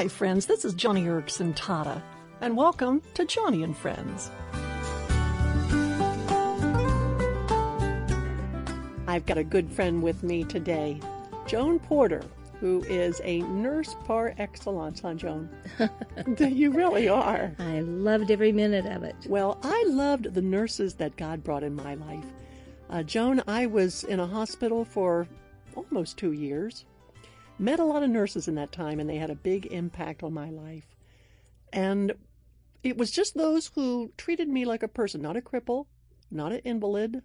Hi, friends. This is Joni Eareckson Tada, and welcome to Joni and Friends. I've got a good friend with me today, Joan Porter, who is a nurse par excellence, huh, Joan? you really are. I loved every minute of it. Well, I loved the nurses that God brought in my life. Uh, Joan, I was in a hospital for almost two years. Met a lot of nurses in that time, and they had a big impact on my life. And it was just those who treated me like a person, not a cripple, not an invalid,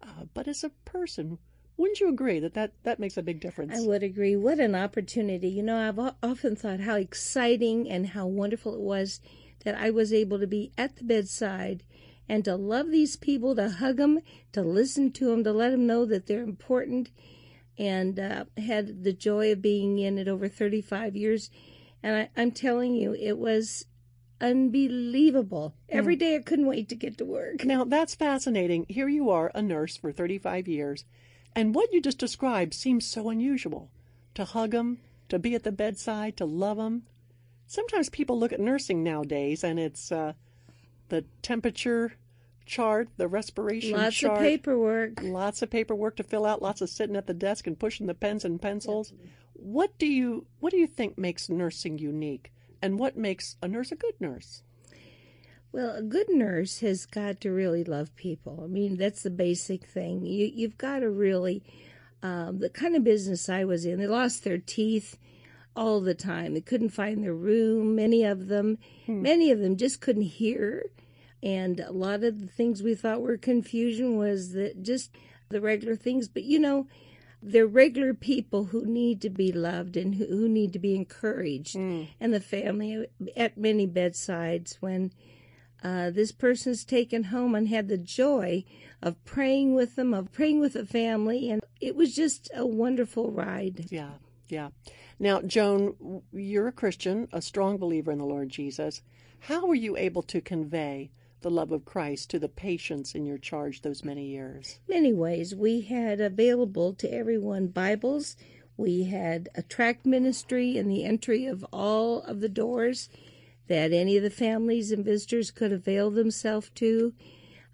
uh, but as a person. Wouldn't you agree that, that that makes a big difference? I would agree. What an opportunity. You know, I've often thought how exciting and how wonderful it was that I was able to be at the bedside and to love these people, to hug them, to listen to them, to let them know that they're important, and uh, had the joy of being in it over 35 years. And I, I'm telling you, it was unbelievable. Every hmm. I couldn't wait to get to work. Now, that's fascinating. Here you are, a nurse for 35 years, and what you just described seems so unusual. To hug them, to be at the bedside, to love them. Sometimes people look at nursing nowadays and it's uh, the temperature chart, the respiration lots chart. Lots of paperwork. Lots of paperwork to fill out, lots of sitting at the desk and pushing the pens and pencils. Yep. What do you what do you think makes nursing unique? And what makes a nurse a good nurse? Well, a good nurse has got to really love people. I mean, that's the basic thing. You, you've got to really, um, the kind of business I was in, they lost their teeth all the time. They couldn't find their room, many of them. Hmm. Many of them just couldn't hear. And a lot of the things we thought were confusion was that just the regular things. But you know, they're regular people who need to be loved and who, who need to be encouraged. Mm. And the family at many bedsides when uh, this person's taken home and had the joy of praying with them, of praying with the family. And it was just a wonderful ride. Yeah, yeah. Now, Joan, you're a Christian, a strong believer in the Lord Jesus. How were you able to convey the love of Christ to the patients in your charge those many years? Many ways. We had available to everyone Bibles. We had a tract ministry in the entry of all of the doors that any of the families and visitors could avail themselves to.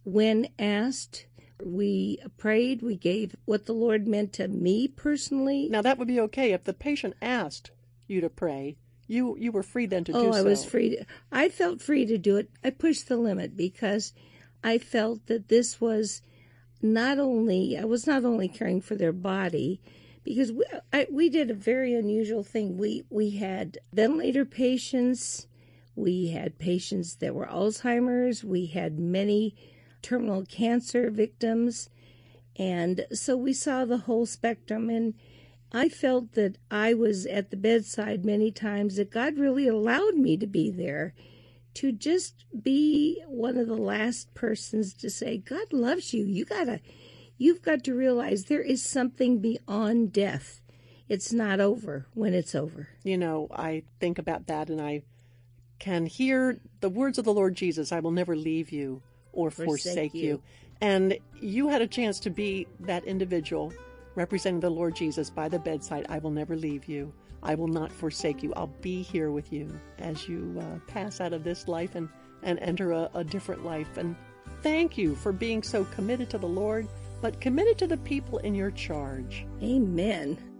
When asked, we prayed, we gave what the Lord meant to me personally. Now, that would be okay if the patient asked you to pray. You you were free then to oh, do so. I was free. To, I felt free to do it. I pushed the limit because I felt that this was not only I was not only caring for their body because we I, we did a very unusual thing. We we had ventilator patients, we had patients that were Alzheimer's, we had many terminal cancer victims, and so we saw the whole spectrum and I felt that I was at the bedside many times, that God really allowed me to be there to just be one of the last persons to say, God loves you. You gotta, you've got to realize there is something beyond death. It's not over when it's over. You know, I think about that and I can hear the words of the Lord Jesus I will never leave you or forsake, forsake you. you. And you had a chance to be that individual representing the Lord Jesus by the bedside. I will never leave you. I will not forsake you. I'll be here with you as you uh, pass out of this life and, and enter a, a different life. And thank you for being so committed to the Lord, but committed to the people in your charge. Amen.